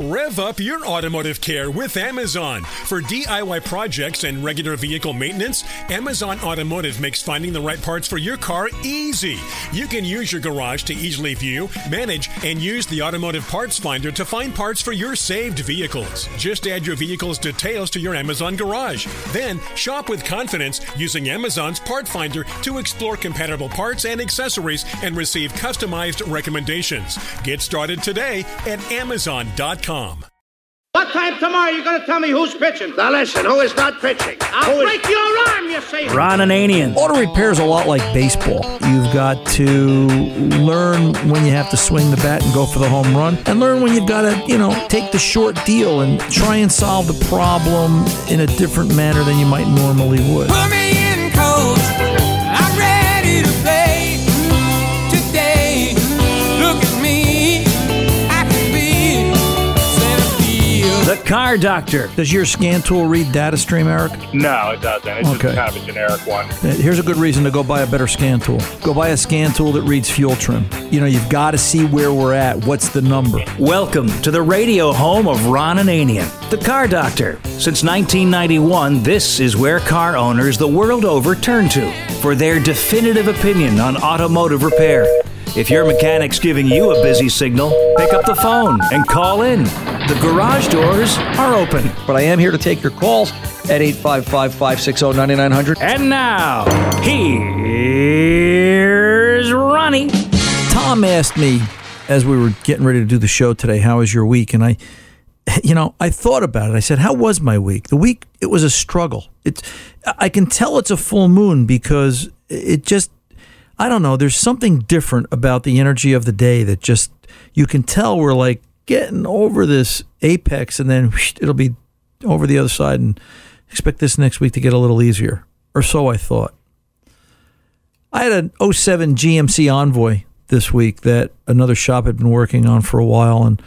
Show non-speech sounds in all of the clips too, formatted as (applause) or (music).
Rev up your automotive care with Amazon. For DIY projects and regular vehicle maintenance, Amazon Automotive makes finding the right parts for your car easy. You can use your garage to easily view, manage, and use the automotive parts finder to find parts for your saved vehicles. Just add your vehicle's details to your Amazon garage. Then shop with confidence using Amazon's part finder to explore compatible parts and accessories and receive customized recommendations. Get started today at Amazon.com. What time tomorrow are you going to tell me who's pitching? Now listen, who is not pitching? I'll Who is- break your arm, you say. Ron Ananian. Auto repair is a lot like baseball. You've got to learn when you have to swing the bat and go for the home run, and learn when you've got to, you know, take the short deal and try and solve the problem in a different manner than you might normally would. The car doctor. Does your scan tool read data stream, Eric? No, it doesn't. It's Okay. just kind of a generic one. Uh, Here's a good reason to go buy a better scan tool. Go buy a scan tool that reads fuel trim. You know, you've got to see where we're at. What's the number? Welcome to the radio home of Ron Ananian, the car doctor. Since 1991, this is where car owners the world over turn to for their definitive opinion on automotive repair. If your mechanic's giving you a busy signal, pick up the phone and call in. The garage doors are open. But I am here to take your calls at 855 560 9900. And now, here's Ronnie. Tom asked me as we were getting ready to do the show today, how was your week? And I, you know, I thought about it. I said, how was my week? The week, it was a struggle. It's, I can tell it's a full moon because it just, I don't know, there's something different about the energy of the day that just, you can tell we're like getting over this apex and then whoosh, it'll be over the other side and expect this next week to get a little easier. Or so I thought. I had an 07 GMC Envoy this week that another shop had been working on for a while, and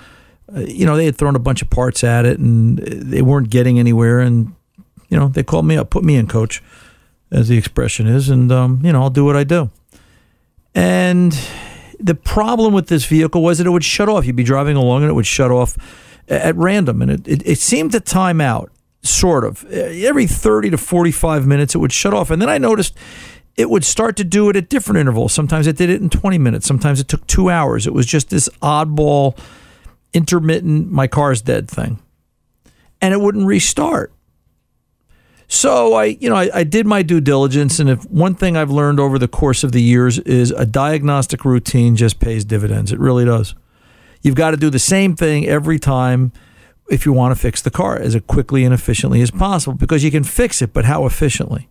uh, you know they had thrown a bunch of parts at it, and they weren't getting anywhere. And you know they called me up, put me in coach, as the expression is, and um, you know I'll do what I do. And the problem with this vehicle was that it would shut off. You'd be driving along, and it would shut off at random, and it, it, it seemed to time out, sort of uh, every thirty to forty-five minutes. It would shut off, and then I noticed it would start to do it at different intervals. Sometimes it did it in 20 minutes. Sometimes it took two hours. It was just this oddball, intermittent, my car's dead thing. And it wouldn't restart. So I, you know, I, I did my due diligence, and if one thing I've learned over the course of the years is a diagnostic routine just pays dividends. It really does. You've got to do the same thing every time if you want to fix the car as quickly and efficiently as possible because you can fix it, but how efficiently?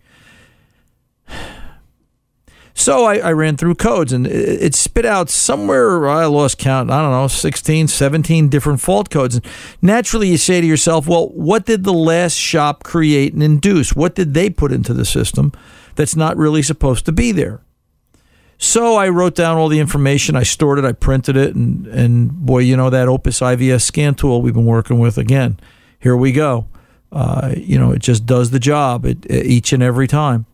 So I, I ran through codes and it, it spit out somewhere, I lost count, I don't know, 16, 17 different fault codes. And naturally, you say to yourself, well, what did the last shop create and induce? What did they put into the system that's not really supposed to be there? So I wrote down all the information. I stored it. I printed it, and and boy, you know that Opus IVS scan tool we've been working with again. Here we go. Uh, you know, it just does the job it, each and every time.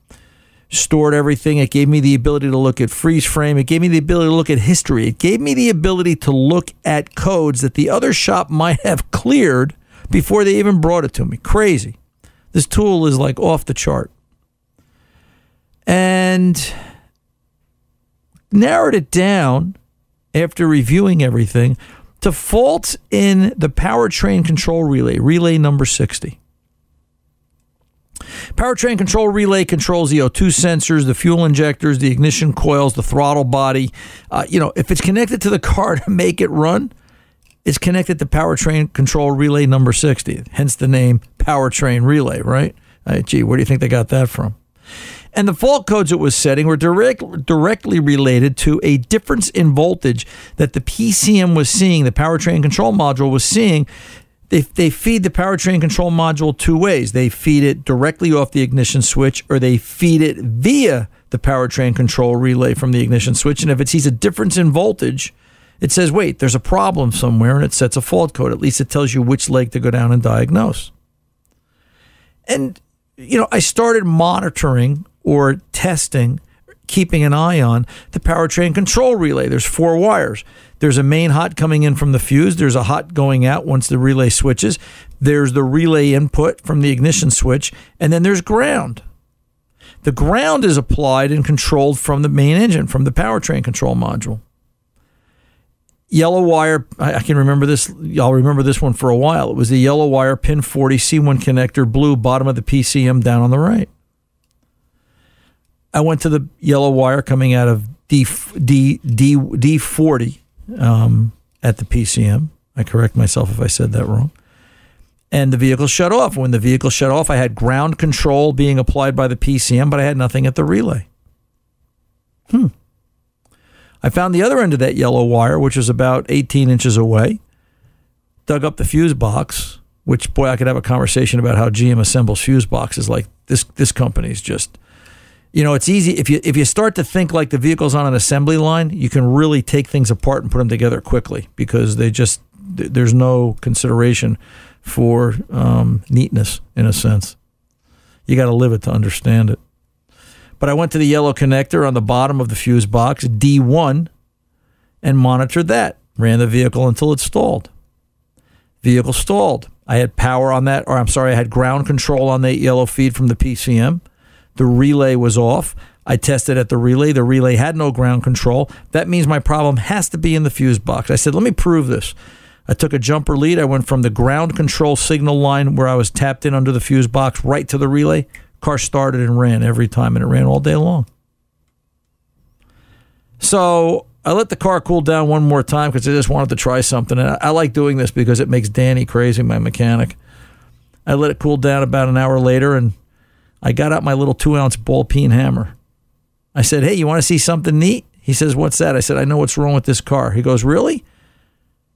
Stored everything. It gave me the ability to look at freeze frame. It gave me the ability to look at history. It gave me the ability to look at codes that the other shop might have cleared before they even brought it to me. Crazy. This tool is like off the chart. And narrowed it down after reviewing everything to faults in the powertrain control relay, relay number 60. Powertrain control relay controls the O2 sensors, the fuel injectors, the ignition coils, the throttle body. Uh, you know, if it's connected to the car (laughs) to make it run, it's connected to powertrain control relay number 60. Hence the name powertrain relay, right? Uh, gee, where do you think they got that from? And the fault codes it was setting were direct, directly related to a difference in voltage that the PCM was seeing, the powertrain control module was seeing. They, they feed the powertrain control module two ways. They feed it directly off the ignition switch or they feed it via the powertrain control relay from the ignition switch. And if it sees a difference in voltage, it says, wait, there's a problem somewhere and it sets a fault code. At least it tells you which leg to go down and diagnose. And, you know, I started monitoring or testing, keeping an eye on the powertrain control relay. There's four wires. There's a main hot coming in from the fuse. There's a hot going out once the relay switches. There's the relay input from the ignition switch. And then there's ground. The ground is applied and controlled from the main engine, from the powertrain control module. Yellow wire, I can remember this. Y'all remember this one for a while. It was the yellow wire pin 40 C1 connector, blue, bottom of the PCM down on the right. I went to the yellow wire coming out of D D D D forty um, at the PCM. I correct myself if I said that wrong. And the vehicle shut off. When the vehicle shut off, I had ground control being applied by the PCM, but I had nothing at the relay. Hmm. I found the other end of that yellow wire, which was about 18 inches away, dug up the fuse box, which, boy, I could have a conversation about how GM assembles fuse boxes. Like this, this company's just you know, it's easy if you if you start to think like the vehicle's on an assembly line, you can really take things apart and put them together quickly because they just there's no consideration for um, neatness in a sense. You got to live it to understand it. But I went to the yellow connector on the bottom of the fuse box, D1, and monitored that. Ran the vehicle until it stalled. Vehicle stalled. I had power on that, or I'm sorry, I had ground control on that yellow feed from the PCM. The relay was off. I tested at the relay. The relay had no ground control. That means my problem has to be in the fuse box. I said, let me prove this. I took a jumper lead. I went from the ground control signal line where I was tapped in under the fuse box right to the relay. Car started and ran every time, and it ran all day long. So I let the car cool down one more time because I just wanted to try something. And I like doing this because it makes Danny crazy, my mechanic. I let it cool down about an hour later and I got out my little two ounce ball peen hammer. I said, Hey, you want to see something neat? He says, What's that? I said, I know what's wrong with this car. He goes, Really?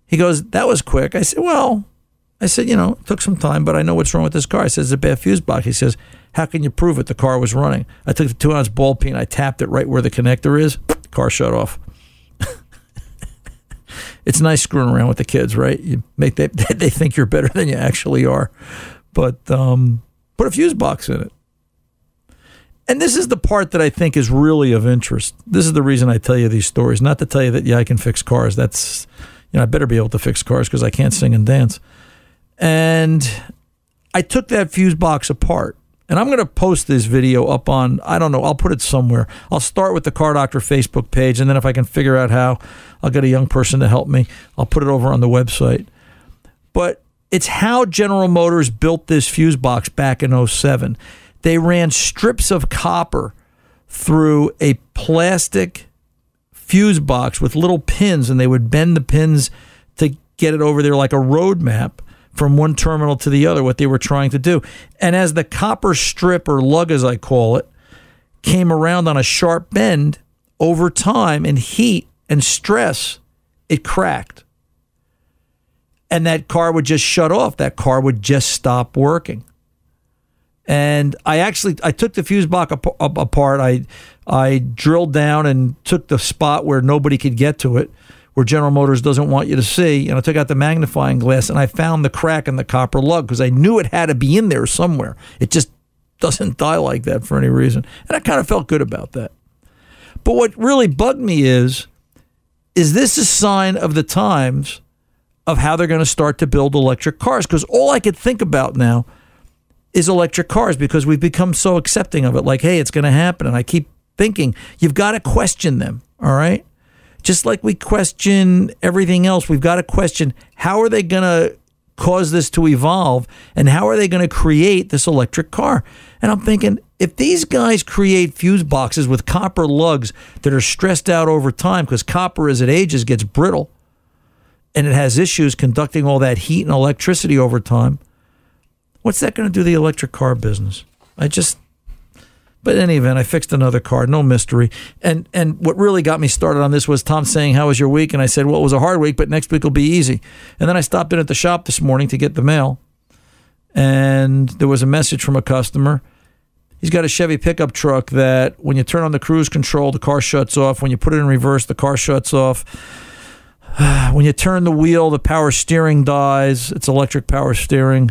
He goes, That was quick. I said, Well, I said, You know, it took some time, but I know what's wrong with this car. I said, It's a bad fuse box. He says, How can you prove it? The car was running. I took the two ounce ball peen, I tapped it right where the connector is, car shut off. (laughs) it's nice screwing around with the kids, right? You make they, (laughs) they think you're better than you actually are. But um, put a fuse box in it. And this is the part that I think is really of interest. This is the reason I tell you these stories, not to tell you that yeah, I can fix cars. That's you know, I better be able to fix cars because I can't sing and dance. And I took that fuse box apart. And I'm going to post this video up on, I don't know, I'll put it somewhere. I'll start with the Car Doctor Facebook page. And then if I can figure out how, I'll get a young person to help me. I'll put it over on the website. But it's how General Motors built this fuse box back in 07 they ran strips of copper through a plastic fuse box with little pins, and they would bend the pins to get it over there like a road map from one terminal to the other, what they were trying to do. And as the copper strip or lug, as I call it, came around on a sharp bend over time and heat and stress, it cracked. And that car would just shut off. That car would just stop working. And I actually I took the fuse box ap- ap- apart. I I drilled down and took the spot where nobody could get to it, where General Motors doesn't want you to see. And I took out the magnifying glass and I found the crack in the copper lug because I knew it had to be in there somewhere. It just doesn't die like that for any reason. And I kind of felt good about that. But what really bugged me is is this a sign of the times of how they're going to start to build electric cars? Because all I could think about now is electric cars because we've become so accepting of it. Like, hey, it's going to happen. And I keep thinking, you've got to question them. All right. Just like we question everything else, we've got to question how are they going to cause this to evolve and how are they going to create this electric car? And I'm thinking, if these guys create fuse boxes with copper lugs that are stressed out over time because copper as it ages gets brittle and it has issues conducting all that heat and electricity over time, what's that going to do the electric car business? I just but in any event, I fixed another car, no mystery. And and what really got me started on this was Tom saying, "How was your week?" And I said, "Well, it was a hard week, but next week will be easy." And then I stopped in at the shop this morning to get the mail, and there was a message from a customer. He's got a Chevy pickup truck that when you turn on the cruise control, the car shuts off. When you put it in reverse, the car shuts off. (sighs) When you turn the wheel, the power steering dies. It's electric power steering.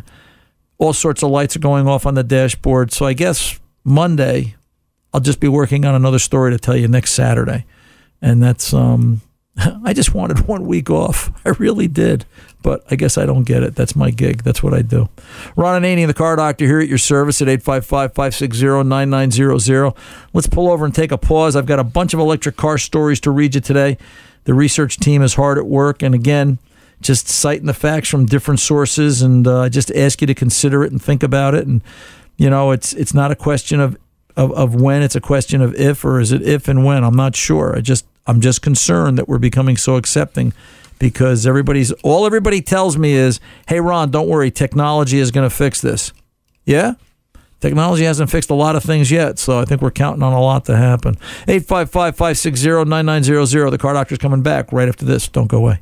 All sorts of lights are going off on the dashboard. So I guess Monday, I'll just be working on another story to tell you next Saturday. And that's, um, (laughs) I just wanted one week off. (laughs) I really did. But I guess I don't get it. That's my gig. That's what I do. Ron Ananian, the car doctor, here at your service at 855 560 9900. Let's pull over and take a pause. I've got a bunch of electric car stories to read you today. The research team is hard at work. And again, just citing the facts from different sources. And uh, just ask you to consider it and think about it. And you know, it's it's not a question of, of of when; it's a question of if, or is it if and when? I'm not sure. I just I'm just concerned that we're becoming so accepting because everybody's all everybody tells me is, "Hey, Ron, don't worry, technology is going to fix this." Yeah, technology hasn't fixed a lot of things yet, so I think we're counting on a lot to happen. 855-560-9900. The car doctor's coming back right after this. Don't go away.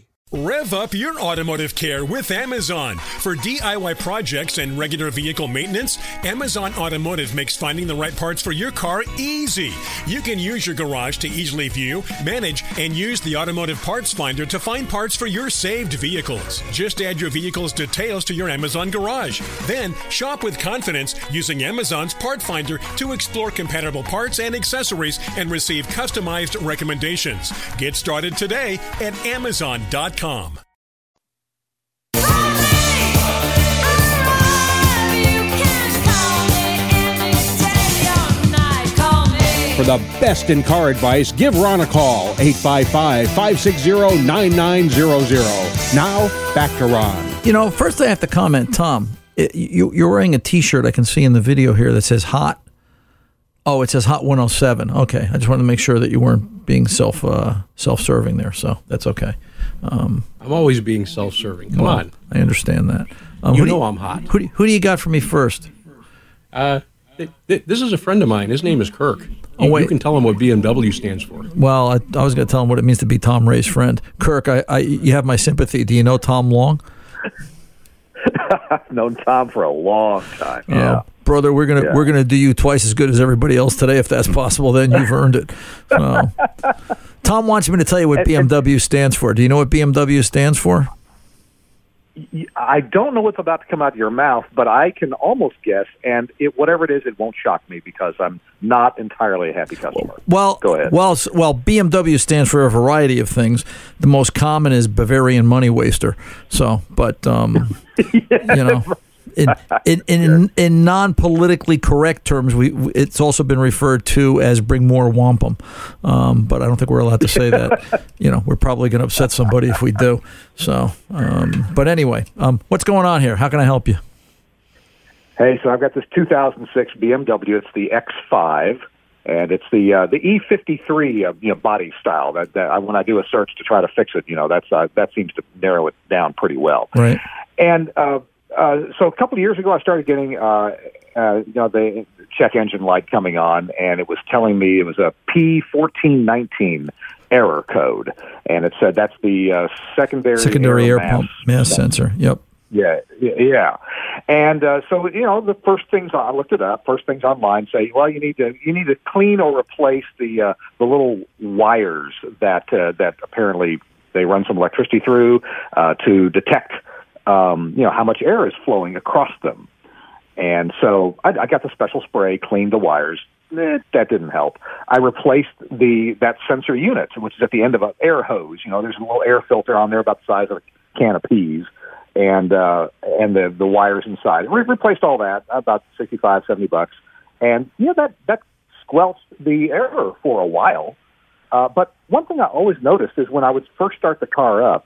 Rev up your automotive care with Amazon. For DIY projects and regular vehicle maintenance, Amazon Automotive makes finding the right parts for your car easy. You can use your garage to easily view, manage, and use the automotive parts finder to find parts for your saved vehicles. Just add your vehicle's details to your Amazon garage. Then shop with confidence using Amazon's part finder to explore compatible parts and accessories and receive customized recommendations. Get started today at Amazon.com. For the best in car advice, give Ron a call, 855 560 9900. Now, back to Ron. You know, first I have to comment, Tom. It, you, you're wearing a T-shirt I can see in the video here that says "hot." Oh, it says "hot 107." Okay, I just wanted to make sure that you weren't being self uh, self-serving there, so that's okay. Um, I'm always being self serving. Come well, on. I understand that. Um, You who do know I'm hot. Who do, who do you got for me first? Uh, th- th- this is a friend of mine. His name is Kirk. Oh, You- wait. You can tell him what BMW stands for. Well, I, I was going to tell him what it means to be Tom Ray's friend. Kirk, I, I, you have my sympathy. Do you know Tom Long? I've (laughs) known Tom for a long time. Yeah. Oh, brother, we're gonna Yeah. we're gonna do you twice as good as everybody else today, if that's possible. Then you've earned it. So, (laughs) Tom wants me to tell you what BMW stands for. Do you know what BMW stands for? I don't know what's about to come out of your mouth, but I can almost guess, and it, whatever it is, it won't shock me because I'm not entirely a happy customer. Well, Go ahead. Well, well, BMW stands for a variety of things. The most common is Bavarian money waster. So, but um, (laughs) you know, (laughs) in in in, in non politically correct terms, we it's also been referred to as bring more wampum. Um, but I don't think we're allowed to say that. (laughs) you know, we're probably going to upset somebody if we do. So, um, but anyway, um, what's going on here? How can I help you? Hey, so I've got this 2006 BMW. It's the X5, and it's the uh, the E53 uh, you know body style. That, that I, when I do a search to try to fix it, you know that's uh, that seems to narrow it down pretty well. Right. And uh, uh, so a couple of years ago, I started getting uh, uh, you know the check engine light coming on, and it was telling me it was a P1419 error code, and it said that's the uh, secondary Secondary air mass pump mass sensor. Yep. yeah, yeah. And uh, so you know, the first things I looked it up. First things online say, well, you need to you need to clean or replace the uh, the little wires that uh, that apparently they run some electricity through uh, to detect um, you know how much air is flowing across them. And so I, I got the special spray, cleaned the wires. Eh, that didn't help. I replaced the that sensor unit, which is at the end of an air hose. You know, there's a little air filter on there about the size of a can of peas, and uh, and the the wires inside. Re- replaced all that about sixty five, seventy bucks, and you know that that squelched the error for a while. Uh, but one thing I always noticed is when I would first start the car up,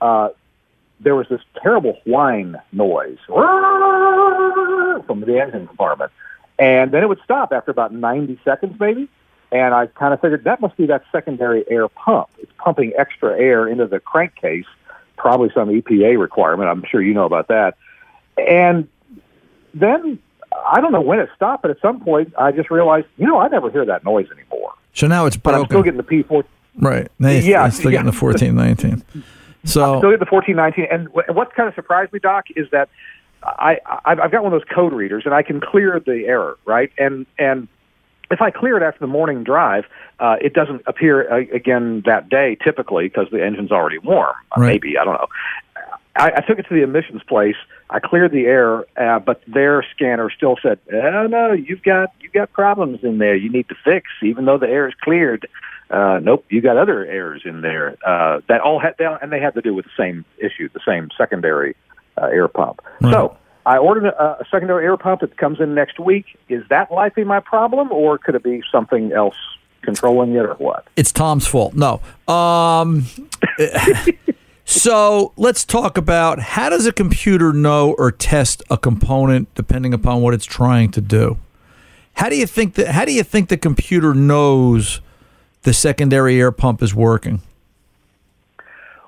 uh, there was this terrible whine noise from the engine compartment. And then it would stop after about 90 seconds, maybe. And I kind of figured that must be that secondary air pump. It's pumping extra air into the crankcase, probably some EPA requirement. I'm sure you know about that. And then I don't know when it stopped, but at some point I just realized, you know, I never hear that noise anymore. So now it's But I'm still getting the P4. Right. Now Yeah, still yeah. getting the fourteen nineteen. So still get the fourteen nineteen. And what kind of surprised me, Doc, is that I, I I've got one of those code readers, and I can clear the error, right? And and if I clear it after the morning drive, uh, it doesn't appear uh, again that day, typically because the engine's already warm. Uh, Right. Maybe I don't know. I, I took it to the emissions place. I cleared the air, uh, but their scanner still said, "Oh no, you've got you've got problems in there. You need to fix, even though the air is cleared." Uh, nope, you got other errors in there uh, that all had, they, and they had to do with the same issue, the same secondary uh, air pump. So I ordered a, a secondary air pump that comes in next week. Is that likely my problem, or could it be something else controlling it, or what? it's Tom's fault. No. Um, (laughs) So let's talk about how does a computer know or test a component depending upon what it's trying to do. How do you think that? How do you think the computer knows the secondary air pump is working?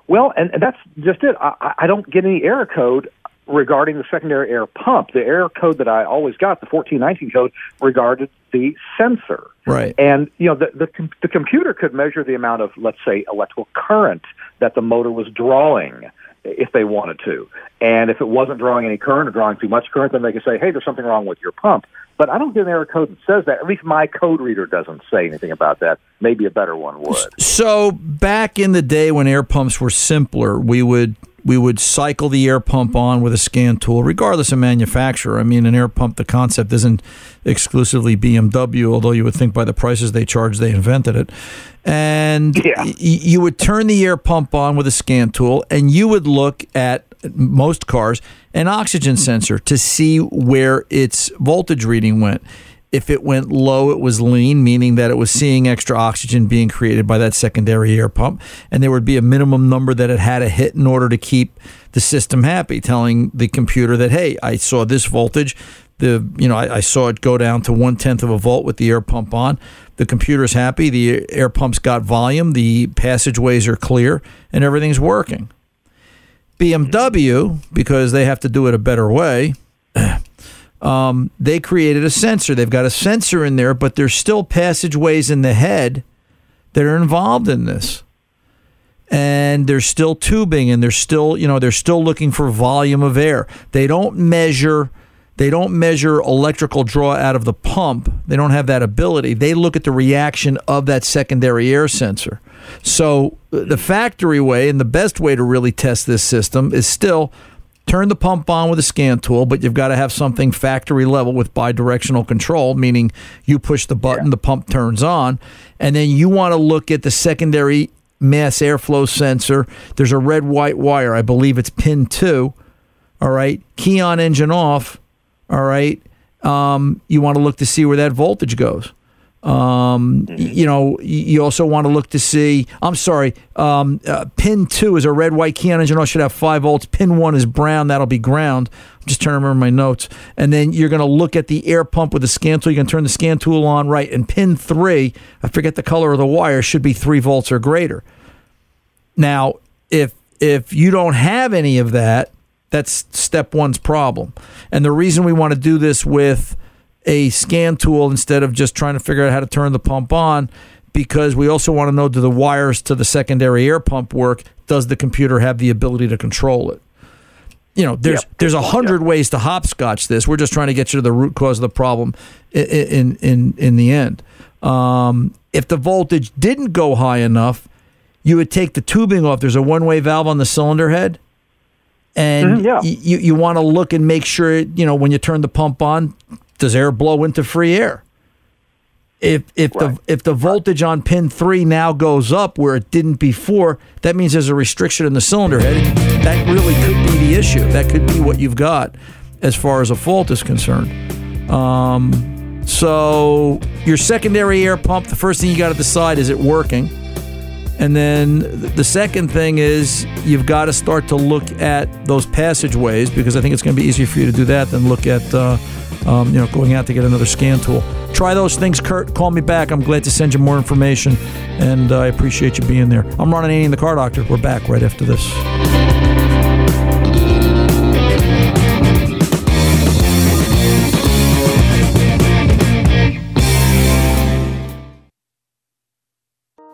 Well, and, that's just it. I, I don't get any error code regarding the secondary air pump. The error code that I always got, the 1419 code, regarded the sensor. Right. And you know, the, the com- the computer could measure the amount of, let's say, electrical current that the motor was drawing if they wanted to. And if it wasn't drawing any current or drawing too much current, then they could say, "Hey, there's something wrong with your pump." But I don't get an error code that says that. At least my code reader doesn't say anything about that. Maybe a better one would. So back in the day when air pumps were simpler, we would we would cycle the air pump on with a scan tool, regardless of manufacturer. I mean, an air pump, the concept isn't exclusively BMW, although you would think by the prices they charge, they invented it. And Yeah. y- you would turn the air pump on with a scan tool, and you would look at most cars an oxygen hmm. sensor to see where its voltage reading went. If it went low, it was lean, meaning that it was seeing extra oxygen being created by that secondary air pump. And there would be a minimum number that it had to hit in order to keep the system happy, telling the computer that, hey, I saw this voltage. The you know I, I saw it go down to one tenth of a volt with the air pump on. The computer's happy. The air pump's got volume. The passageways are clear, and everything's working. BMW, because they have to do it a better way, (clears throat) um, they created a sensor. They've got a sensor in there, but there's still passageways in the head that are involved in this. And there's still tubing and they're still, you know, they're still looking for volume of air. They don't measure they don't measure electrical draw out of the pump. They don't have that ability. They look at the reaction of that secondary air sensor. So the factory way and the best way to really test this system is still turn the pump on with a scan tool, but you've got to have something factory level with bidirectional control, meaning you push the button, the pump turns on, and then you want to look at the secondary mass airflow sensor. There's a red white wire, I believe it's pin two. All right, key on engine off. All right, um, you want to look to see where that voltage goes. Um, you know, you also want to look to see. I'm sorry. Um, uh, pin two is a red, white key on engine. should have five volts. Pin one is brown. That'll be ground. I'm just trying to remember my notes. And then you're going to look at the air pump with the scan tool. You can turn the scan tool on right. And pin three, I forget the color of the wire, should be three volts or greater. Now, if if you don't have any of that, that's step one's problem. And the reason we want to do this with a scan tool instead of just trying to figure out how to turn the pump on, because we also want to know do the wires to the secondary air pump work? Does the computer have the ability to control it? You know, there's there's a hundred ways to hopscotch this. We're just trying to get you to the root cause of the problem in in in, the end. Um, if the voltage didn't go high enough, you would take the tubing off. There's a one way valve on the cylinder head, and Mhm, yeah. you you want to look and make sure you know when you turn the pump on, does air blow into free air? If if the if the voltage on pin three now goes up where it didn't before, that means there's a restriction in the cylinder head. That really could be the issue. That could be what you've got as far as a fault is concerned. Um, so your secondary air pump, the first thing you got to decide is it working, and then the second thing is you've got to start to look at those passageways because I think it's going to be easier for you to do that than look at uh, um, you know going out to get another scan tool. Try those things, Kurt. Call me back. I'm glad to send you more information, and uh, I appreciate you being there. I'm Ron Ananian, the car doctor. We're back right after this.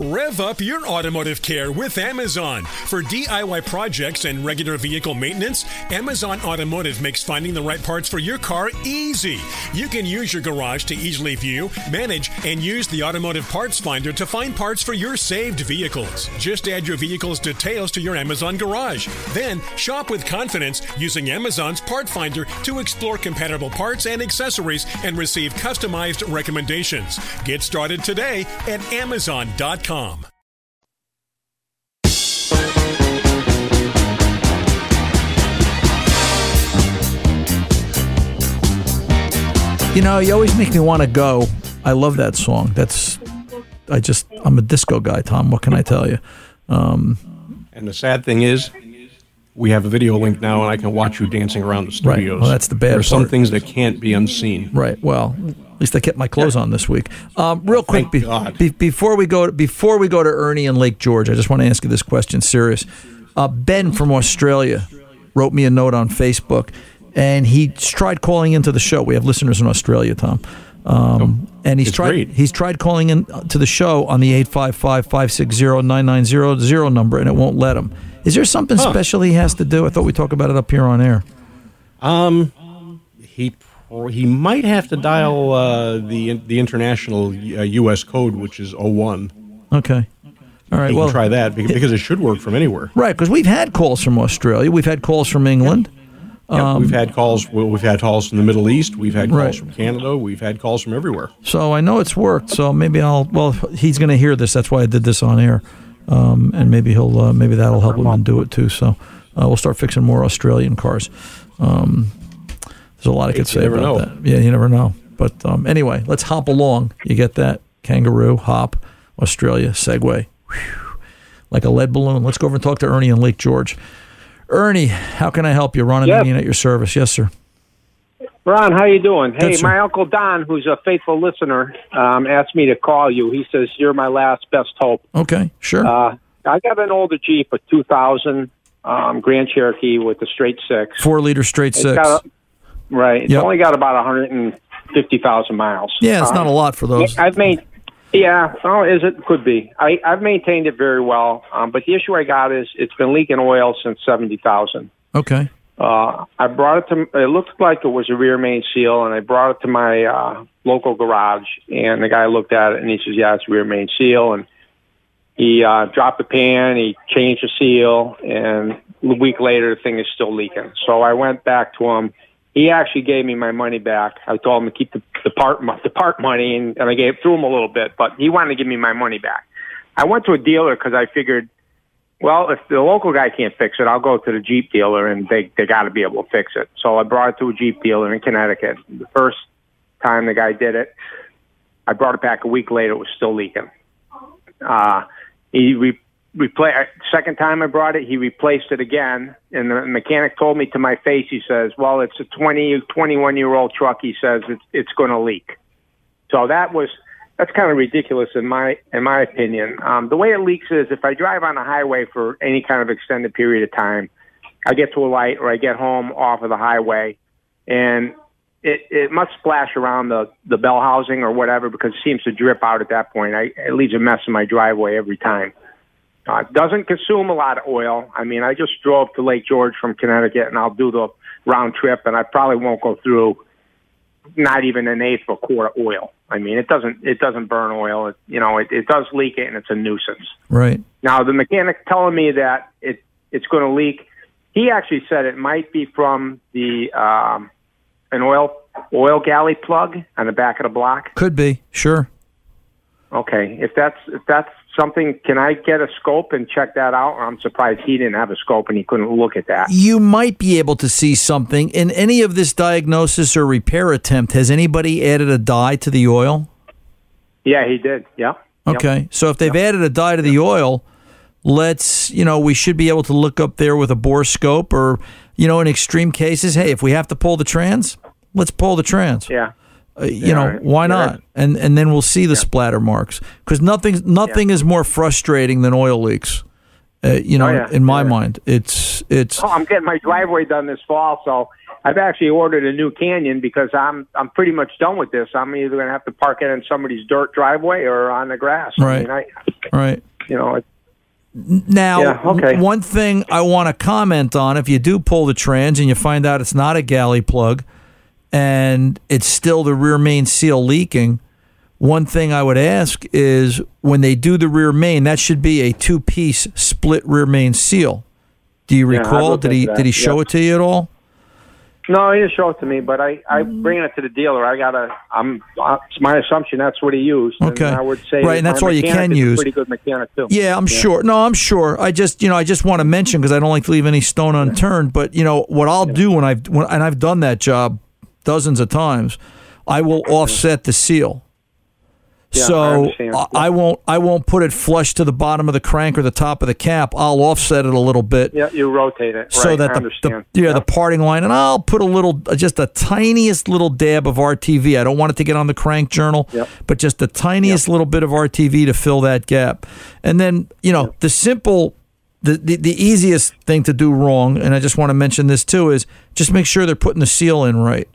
Rev up your automotive care with Amazon. For DIY projects and regular vehicle maintenance, Amazon Automotive makes finding the right parts for your car easy. You can use your garage to easily view, manage, and use the automotive parts finder to find parts for your saved vehicles. Just add your vehicle's details to your Amazon garage. Then shop with confidence using Amazon's part finder to explore compatible parts and accessories and receive customized recommendations. Get started today at Amazon.com. You know, you always make me want to go. I love that song. That's, I just, I'm a disco guy, Tom. What can I tell you? Um, And the sad thing is, we have a video link now, and I can watch you dancing around the Right. studios. Well, that's the bad There are some things that can't be unseen. Right. Well, at least I kept my clothes on this week. Um, real quick, be- be- before we go before we go to Ernie and Lake George, I just want to ask you this question, serious. Uh, ben from Australia wrote me a note on Facebook, and he tried calling into the show. We have listeners in Australia, Tom. Um, and he's tried great. he's tried calling in to the show on the 855-560-9900 number and it won't let him. Is there something Huh. special he has to do? I thought we talked about it up here on air. Um, he he might have to dial uh, the the international uh, U.S. code, which is 01. Okay. All right. He well, can try that because, it should work from anywhere. Right, because we've had calls from Australia, we've had calls from England. Yeah, Um, we've had calls. We've had calls from the Middle East. We've had calls Right. from Canada. We've had calls from everywhere. So I know it's worked. So maybe I'll. Well, he's going to hear this. That's why I did this on air, um, and maybe he'll. Uh, maybe that'll help him and do it too. So uh, we'll start fixing more Australian cars. Um, there's a lot I could say about know. that. Yeah, you never know. But um, anyway, let's hop along. You get that? Kangaroo, hop, Australia, Segway, Whew. like a lead balloon. Let's go over and talk to Ernie in Lake George. Ernie, how can I help you? Ron Ananian at your service. Yes, sir. Ron, how you doing? Hey, my uncle Don, who's a faithful listener, um, asked me to call you. He says you're my last best hope. Okay, sure. Uh, I got an older Jeep, a 2000 um, Grand Cherokee with a straight six. Four liter straight It's six. got a- right. It's Yep. only got about 150,000 miles. Yeah, it's Um, not a lot for those. I've made. Yeah, oh, is it? Could be. I, I've maintained it very well, um, but the issue I got is it's been leaking oil since seventy thousand. Okay. Uh, I brought it to. It looked like it was a rear main seal, and I brought it to my uh, local garage. And the guy looked at it, and he says, "Yeah, it's rear main seal." And he uh, dropped the pan, he changed the seal, and a week later, the thing is still leaking. So I went back to him. He actually gave me my money back. I told him to keep the, the part the part money, and, and I gave threw him a little bit, but he wanted to give me my money back. I went to a dealer because I figured well, if the local guy can't fix it, I'll go to the Jeep dealer and they they got to be able to fix it. So I brought it to a Jeep dealer in Connecticut. The first time the guy did it, I brought it back a week later. It was still leaking. Uh, he re- replaced. Second time I brought it, he replaced it again, and the mechanic told me to my face. He says, "Well, it's a 20, 21 year old truck." He says it's it's going to leak. So that was that's kind of ridiculous in my in my opinion. Um, the way it leaks is if I drive on the highway for any kind of extended period of time, I get to a light or I get home off of the highway, and it it must splash around the the bell housing or whatever because it seems to drip out at that point. I, it leaves a mess in my driveway every time. Uh, it doesn't consume a lot of oil. I mean, I just drove to Lake George from Connecticut, and I'll do the round trip, and I probably won't go through not even an eighth of a quart of oil. I mean, it doesn't it doesn't burn oil. It, you know, it, it does leak it, and it's a nuisance. Right. Now, the mechanic telling me that it it's going to leak. He actually said it might be from the um, an oil oil galley plug on the back of the block. Could be. Sure. Okay, if that's if that's something, can I get a scope and check that out? I'm surprised he didn't have a scope and he couldn't look at that. You might be able to see something in any of this diagnosis or repair attempt. Has anybody added a dye to the oil? Yeah, he did. Yeah. Okay. So if they've added a dye to the oil, let's, you know, we should be able to look up there with a bore scope or, you know, in extreme cases, hey, if we have to pull the trans, let's pull the trans. Yeah. Uh, you know, why not? And and then we'll see the splatter marks because nothing nothing is more frustrating than oil leaks. Uh, you know, Oh, yeah. in my mind, it's it's Oh, I'm getting my driveway done this fall, so I've actually ordered a new Canyon because I'm I'm pretty much done with this. I'm either going to have to park it in somebody's dirt driveway or on the grass. I Right. mean, I, right. you know, it, Now, Yeah, okay. one thing I want to comment on if you do pull the trans and you find out it's not a galley plug and it's still the rear main seal leaking, one thing I would ask is when they do the rear main, that should be a two piece split rear main seal. Do you Yeah, recall? looked Did he that, did he show yeah. it to you at all? no, he didn't show it to me, but I I bring it to the dealer. I gotta. I'm. Uh, it's my assumption that's what he used. Okay. And I would say Right, and that's my all you can is a use. Pretty good mechanic too. Yeah, I'm sure. No, I'm sure. I just, you know, I just want to mention because I don't like to leave any stone unturned. But you know what I'll do when I've when, and I've done that job dozens of times, I will offset the seal. Yeah, so. I, I won't I won't put it flush to the bottom of the crank or the top of the cap. I'll offset it a little bit Yeah, you rotate it. so right, that the, the yeah, the parting line and I'll put a little just a tiniest little dab of RTV. I don't want it to get on the crank journal, Yep. but just the tiniest little bit of RTV to fill that gap. And then, you know, the simple the, the the easiest thing to do wrong, and I just want to mention this too, is just make sure they're putting the seal in right.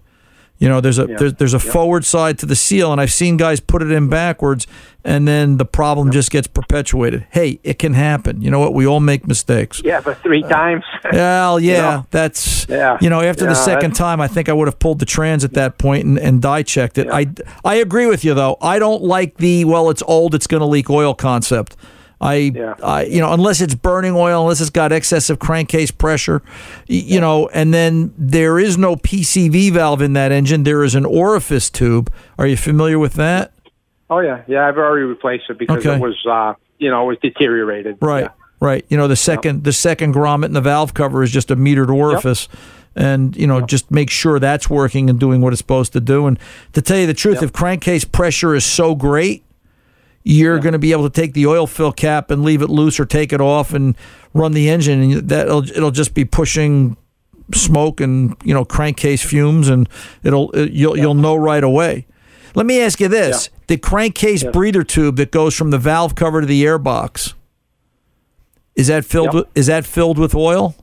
You know, there's a Yeah. there's, there's a forward side to the seal, and I've seen guys put it in backwards, and then the problem just gets perpetuated. Hey, it can happen. You know what? We all make mistakes. Yeah, but three uh, times. (laughs) Well, yeah, know? that's Yeah. You know, after the second that's- time, I think I would have pulled the trans at that point and, and dye checked it. I I agree with you though. I don't like the well, it's old, it's going to leak oil concept. I, Yeah. I, you know, unless it's burning oil, unless it's got excessive crankcase pressure, you know, and then there is no PCV valve in that engine. There is an orifice tube. Are you familiar with that? Oh yeah, yeah. I've already replaced it because Okay. it was, uh, you know, it was deteriorated. Right, Yeah. right. You know, the second the second grommet in the valve cover is just a metered orifice. And you know, just make sure that's working and doing what it's supposed to do. And to tell you the truth, if crankcase pressure is so great, you're going to be able to take the oil fill cap and leave it loose, or take it off and run the engine, and that it'll, it'll just be pushing smoke and you know crankcase fumes, and it'll it, you'll you'll know right away. Let me ask you this: the crankcase breather tube that goes from the valve cover to the airbox is that filled with is that filled with oil?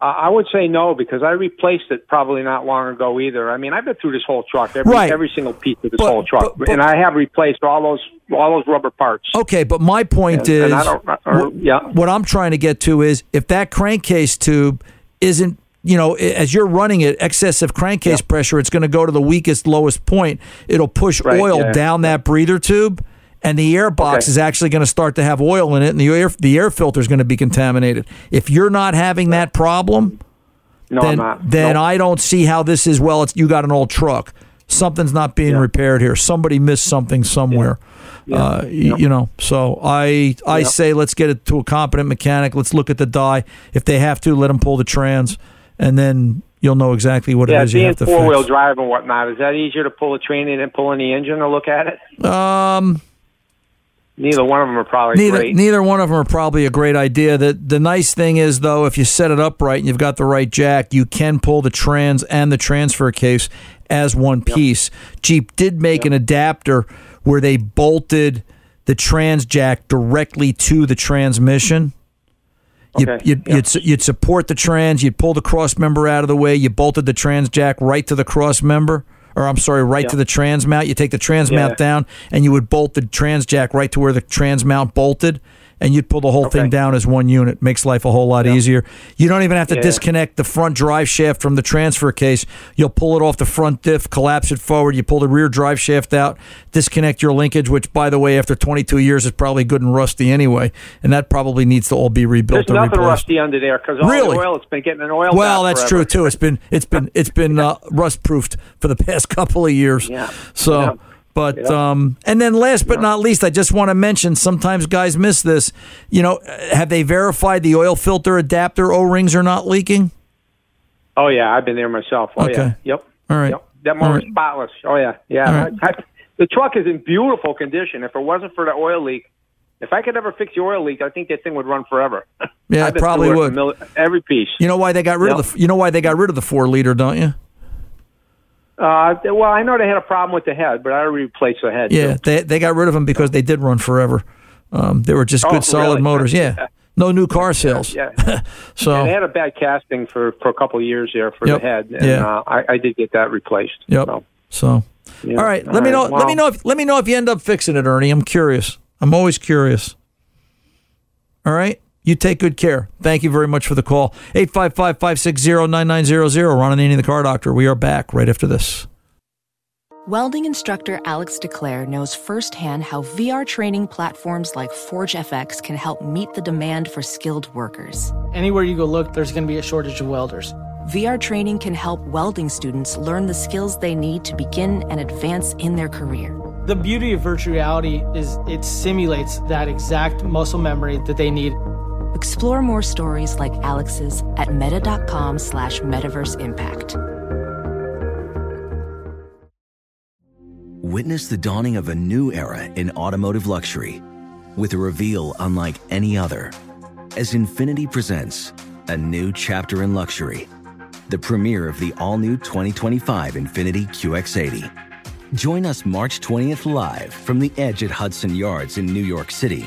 Uh, I would say no because I replaced it probably not long ago either. I mean, I've been through this whole truck, every Right. every single piece of this But- whole truck, but- but- and I have replaced all those all those rubber parts. Okay, but my point And- is, and I or- what, yeah. what I'm trying to get to is if that crankcase tube isn't, you know, as you're running it, excessive crankcase pressure, it's going to go to the weakest, lowest point. It'll push Right, oil yeah. down that breather tube, and the air box Okay. is actually going to start to have oil in it, and the air the air filter is going to be contaminated. If you're not having that problem, No, then then Nope. I don't see how this is. Well, it's you got an old truck. Something's not being repaired here. Somebody missed something somewhere. Uh, y- You know, so I I Yeah. say let's get it to a competent mechanic. Let's look at the dye. If they have to, let them pull the trans, and then you'll know exactly what yeah, it is you being have to four wheel drive and whatnot, is that easier to pull a train in and pull in the engine to look at it? Um, neither one of them are probably neither great. neither one of them are probably a great idea. The the nice thing is though, if you set it up right and you've got the right jack, you can pull the trans and the transfer case as one piece. Jeep did make an adapter where they bolted the trans jack directly to the transmission. You'd, Okay, you'd, you'd, you'd support the trans, you'd pull the cross member out of the way, you bolted the trans jack right to the cross member, or I'm sorry, right Yeah. to the trans mount. You take the trans Yeah. mount down, and you would bolt the trans jack right to where the trans mount bolted, and you'd pull the whole thing down as one unit. Makes life a whole lot easier. You don't even have to Yeah. disconnect the front drive shaft from the transfer case. You'll pull it off the front diff, collapse it forward. You pull the rear drive shaft out, disconnect your linkage, which, by the way, after 22 years is probably good and rusty anyway, and that probably needs to all be rebuilt There's nothing replaced. rusty under there because all Really? the oil it's been getting an oil. Well, that's forever. true too. It's been it's been it's (laughs) been uh, rust proofed for the past (laughs) couple of years. Yeah. So, Yeah. But Yeah. um, and then last but not least, I just want to mention. Sometimes guys miss this. You know, have they verified the oil filter adapter O rings are not leaking? Oh yeah, I've been there myself. Oh Okay. yeah. Yep. All right. Yep. That motor's right. spotless. Oh yeah. Yeah. Right. I, I, the truck is in beautiful condition. If it wasn't for the oil leak, if I could ever fix the oil leak, I think that thing would run forever. Yeah, (laughs) it probably would. every piece. You know why they got rid Yep. of the You know why they got rid of the four liter, don't you? Uh, well, I know they had a problem with the head, but I replaced the head. Yeah, too. they they got rid of them because they did run forever. Um, they were just Oh, good, solid really? motors. Yeah, (laughs) no new car sales. Yeah. (laughs) So Yeah, they had a bad casting for, for a couple of years there for Yep. the head, and Yeah. uh, I, I did get that replaced. Yep. So, So, yeah. all right. Let me know. All Let me know. If, let me know if you end up fixing it, Ernie. I'm curious. I'm always curious. All right. You take good care. Thank you very much for the call. 855 560 9900. Ron Ananian, the car doctor. We are back right after this. Welding instructor Alex DeClaire knows firsthand how VR training platforms like ForgeFX can help meet the demand for skilled workers. Anywhere you go look, there's going to be a shortage of welders. VR training can help welding students learn the skills they need to begin and advance in their career. The beauty of virtual reality is it simulates that exact muscle memory that they need. Explore more stories like Alex's at meta.com slash metaverse impact. Witness the dawning of a new era in automotive luxury with a reveal unlike any other as Infiniti presents a new chapter in luxury, the premiere of the all new 2025 Infiniti QX80. Join us March 20th live from the edge at Hudson Yards in New York City,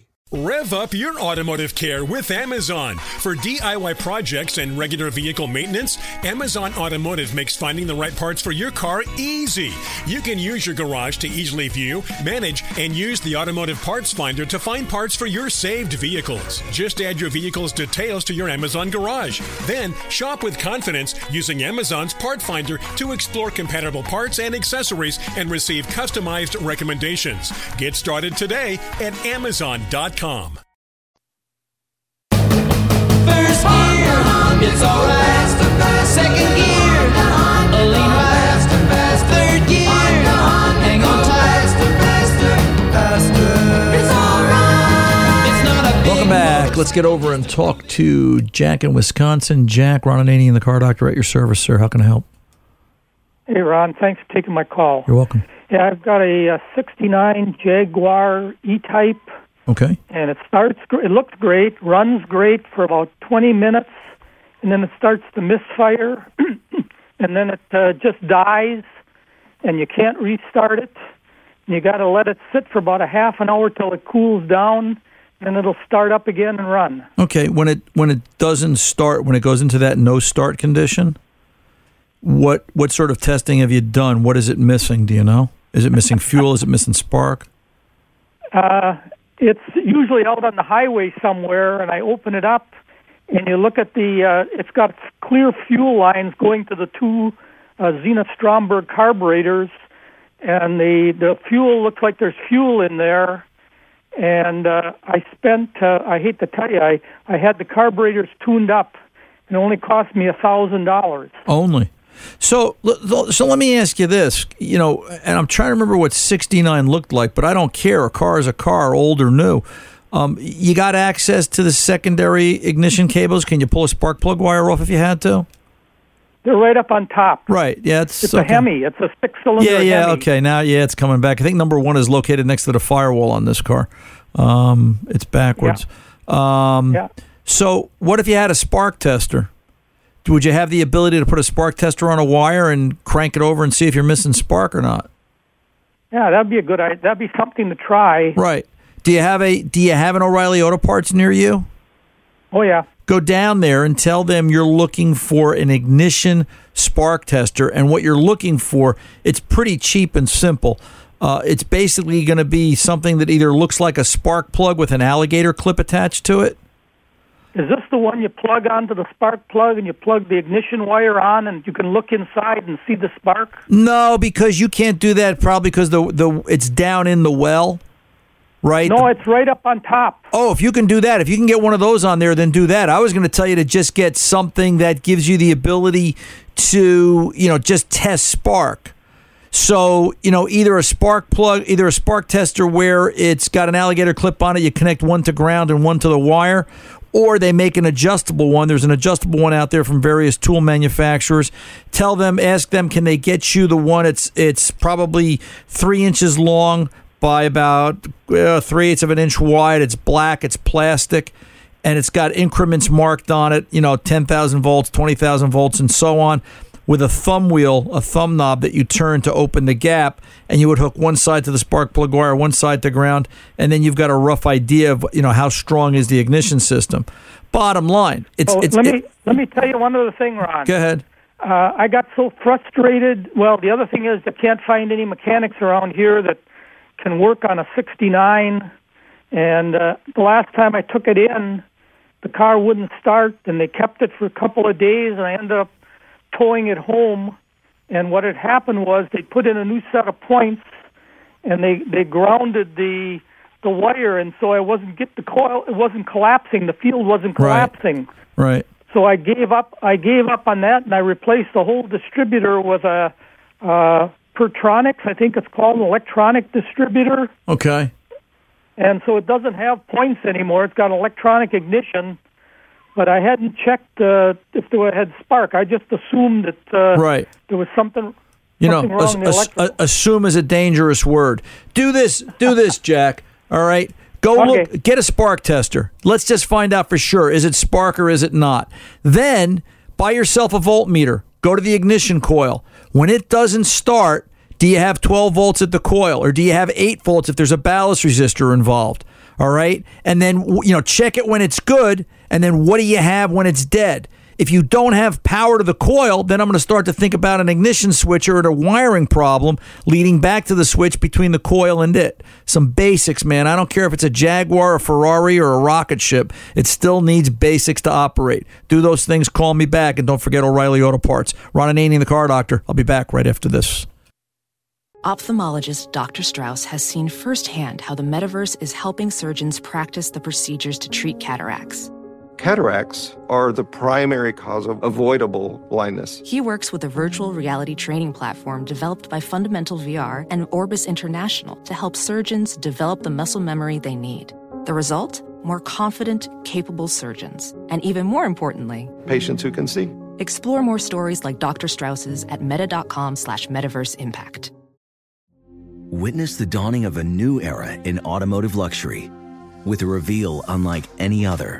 Rev up your automotive care with Amazon. For DIY projects and regular vehicle maintenance, Amazon Automotive makes finding the right parts for your car easy. You can use your garage to easily view, manage, and use the automotive parts finder to find parts for your saved vehicles. Just add your vehicle's details to your Amazon garage. Then shop with confidence using Amazon's part finder to explore compatible parts and accessories and receive customized recommendations. Get started today at Amazon.com. First gear, It's alright. Second gear, a lean right. Third gear, hang on tight. It's alright. It's not a Welcome back. Let's get over and talk to Jack in Wisconsin. Jack Ron Ananian in the car doctor at your service, sir. How can I help? Hey, Ron. Thanks for taking my call. You're welcome. Yeah, I've got a, uh 69 Jaguar E-Type, Okay. and it starts. It looks great, runs great for about 20 minutes, and then it starts to misfire, (clears throat) and then it uh, just dies, and you can't restart it. You got to let it sit for about a half an hour till it cools down, and it'll start up again and run. Okay. When it when it doesn't start, when it goes into that no start condition, what what sort of testing have you done? What is it missing? Do you know? Is it missing fuel? Is it missing spark? Uh, it's usually out on the highway somewhere, and I open it up, and you look at the. Uh, it's got clear fuel lines going to the two uh, Zenith Stromberg carburetors, and the the fuel looks like there's fuel in there. And uh, I spent. Uh, I hate to tell you, I I had the carburetors tuned up, and it only cost me a thousand dollars. Only. So, so let me ask you this. You know, and I'm trying to remember what 69 looked like, but I don't care. A car is a car, old or new. Um, you got access to the secondary ignition cables. Can you pull a spark plug wire off if you had to? They're right up on top. Right. Yeah. It's, It's a. Hemi. It's a six-cylinder Yeah, yeah, Hemi. okay. Now, yeah, it's coming back. I think number one is located next to the firewall on this car. Um, it's backwards. Um, Yeah. So, what if you had a spark tester? Would you have the ability to put a spark tester on a wire and crank it over and see if you're missing spark or not? Yeah, that'd be a good idea. That'd be something to try. Right. Do you have a Do you have an O'Reilly Auto Parts near you? Oh yeah. Go down there and tell them you're looking for an ignition spark tester, and what you're looking for. It's pretty cheap and simple. Uh, it's basically going to be something that either looks like a spark plug with an alligator clip attached to it. Is this the one you plug onto the spark plug and you plug the ignition wire on and you can look inside and see the spark? No, because you can't do that. Probably because the the it's down in the well, right? No, it's right up on top. Oh, if you can do that, if you can get one of those on there, then do that. I was going to tell you to just get something that gives you the ability to, you know, just test spark. So, you know, either a spark plug, either a spark tester where it's got an alligator clip on it, you connect one to ground and one to the wire, or they make an adjustable one. There's an adjustable one out there from various tool manufacturers. Tell them, ask them, can they get you the one? It's it's probably three inches long by about uh, three eighths of an inch wide. It's black. It's plastic, and it's got increments marked on it. You know, ten thousand volts, twenty thousand volts, and so on. With a thumb wheel, a thumb knob that you turn to open the gap, and you would hook one side to the spark plug wire, one side to ground, and then you've got a rough idea of you know how strong is the ignition system. Bottom line, it's oh, it's. let it- me let me tell you one other thing, Ron. go ahead. Uh, I got so frustrated. Well, the other thing is I can't find any mechanics around here that can work on a 69. And uh, the last time I took it in, the car wouldn't start, and they kept it for a couple of days, and I ended up towing it home. And what had happened was they put in a new set of points, and they they grounded the the wire, and so I wasn't get the coil. It wasn't collapsing. The field wasn't Right. collapsing. Right. So I gave up. I gave up on that, and I replaced the whole distributor with a uh, Pertronix. I think it's called an electronic distributor, Okay. and so it doesn't have points anymore. It's got electronic ignition, but I hadn't checked uh, if there had spark. I just assumed that uh, Right. there was something. You know, something ass- ass- assume is a dangerous word. Do this, do this, (laughs) Jack. All right. Go look, get a spark tester. Let's just find out for sure. Is it spark or is it not? Then buy yourself a voltmeter. Go to the ignition coil. When it doesn't start, do you have 12 volts at the coil or do you have 8 volts if there's a ballast resistor involved? All right. And then, you know, check it when it's good. And then what do you have when it's dead? If you don't have power to the coil, then I'm going to start to think about an ignition switch or a wiring problem leading back to the switch between the coil and it. Some basics, man. I don't care if it's a Jaguar, a Ferrari, or a rocket ship. It still needs basics to operate. Do those things, call me back, and don't forget O'Reilly Auto Parts. Ron Ananian, the car doctor. I'll be back right after this. Ophthalmologist Dr. Strauss has seen firsthand how the metaverse is helping surgeons practice the procedures to treat cataracts. Cataracts are the primary cause of avoidable blindness. He works with a virtual reality training platform developed by Fundamental VR and Orbis International to help surgeons develop the muscle memory they need. The result? More confident, capable surgeons. And even more importantly, Patients who can see. explore more stories like Dr. Strauss's at meta.com slash metaverse impact. Witness the dawning of a new era in automotive luxury with a reveal unlike any other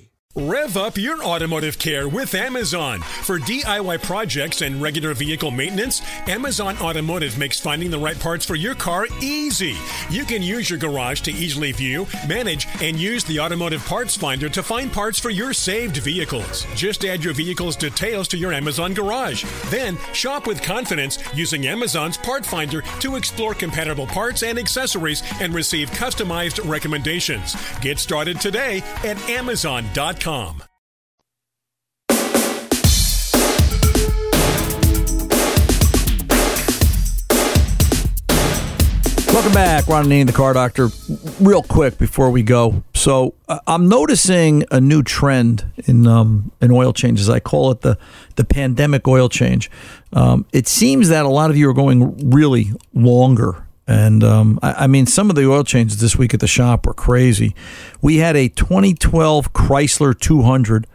Rev up your automotive care with Amazon. For DIY projects and regular vehicle maintenance, Amazon Automotive makes finding the right parts for your car easy. You can use your garage to easily view, manage, and use the automotive parts finder to find parts for your saved vehicles. Just add your vehicle's details to your Amazon garage. Then shop with confidence using Amazon's part finder to explore compatible parts and accessories and receive customized recommendations. Get started today at Amazon.com. Welcome back, Ron Ananian, the Car Doctor. Real quick before we go, so uh, I'm noticing a new trend in um, in oil changes. I call it the the pandemic oil change. Um, it seems that a lot of you are going really longer, and um, I, I mean some of the oil changes this week at the shop were crazy. We had a 2012 Chrysler 200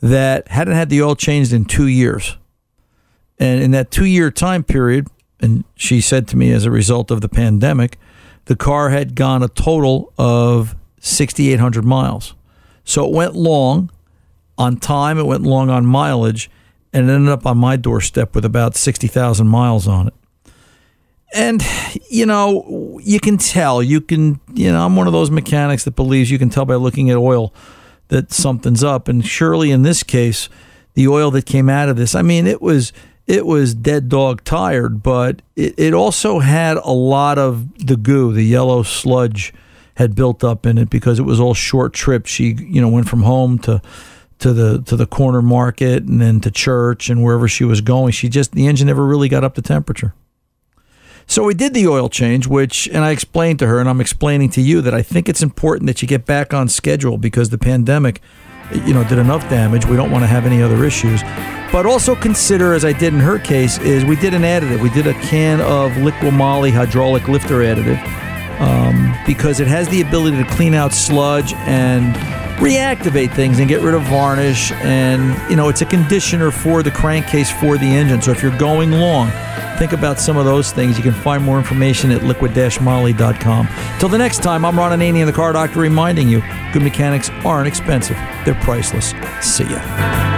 that hadn't had the oil changed in two years, and in that two year time period and she said to me as a result of the pandemic, the car had gone a total of 6,800 miles. So it went long on time, it went long on mileage, and it ended up on my doorstep with about 60,000 miles on it. And, you know, you can tell, you can, you know, I'm one of those mechanics that believes you can tell by looking at oil that something's up. And surely in this case, the oil that came out of this, I mean, it was it was dead dog tired, but it, it also had a lot of the goo, the yellow sludge had built up in it because it was all short trips. She, you know, went from home to to the to the corner market and then to church and wherever she was going. She just the engine never really got up to temperature. So we did the oil change, which, and I explained to her, and I'm explaining to you that I think it's important that you get back on schedule because the pandemic, you know, did enough damage. We don't want to have any other issues. But also consider, as I did in her case, is we did an additive. We did a can of Liqui-Moly hydraulic lifter additive um, because it has the ability to clean out sludge and reactivate things and get rid of varnish. And, you know, it's a conditioner for the crankcase for the engine. So if you're going long, think about some of those things. You can find more information at liqui-moly.com. Till the next time, I'm Ron Ananian, the Car Doctor, reminding you good mechanics aren't expensive. They're priceless. See ya.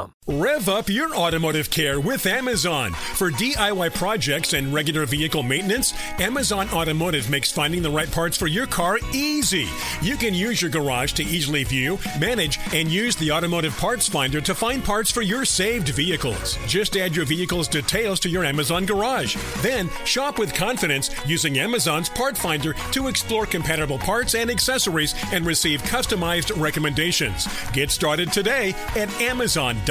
Rev up your automotive care with Amazon. For DIY projects and regular vehicle maintenance, Amazon Automotive makes finding the right parts for your car easy. You can use your garage to easily view, manage, and use the automotive parts finder to find parts for your saved vehicles. Just add your vehicle's details to your Amazon garage. Then shop with confidence using Amazon's part finder to explore compatible parts and accessories and receive customized recommendations. Get started today at Amazon.com.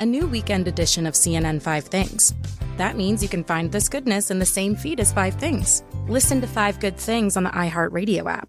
A new weekend edition of CNN Five Things. That means you can find this goodness in the same feed as Five Things. Listen to Five Good Things on the iHeartRadio app,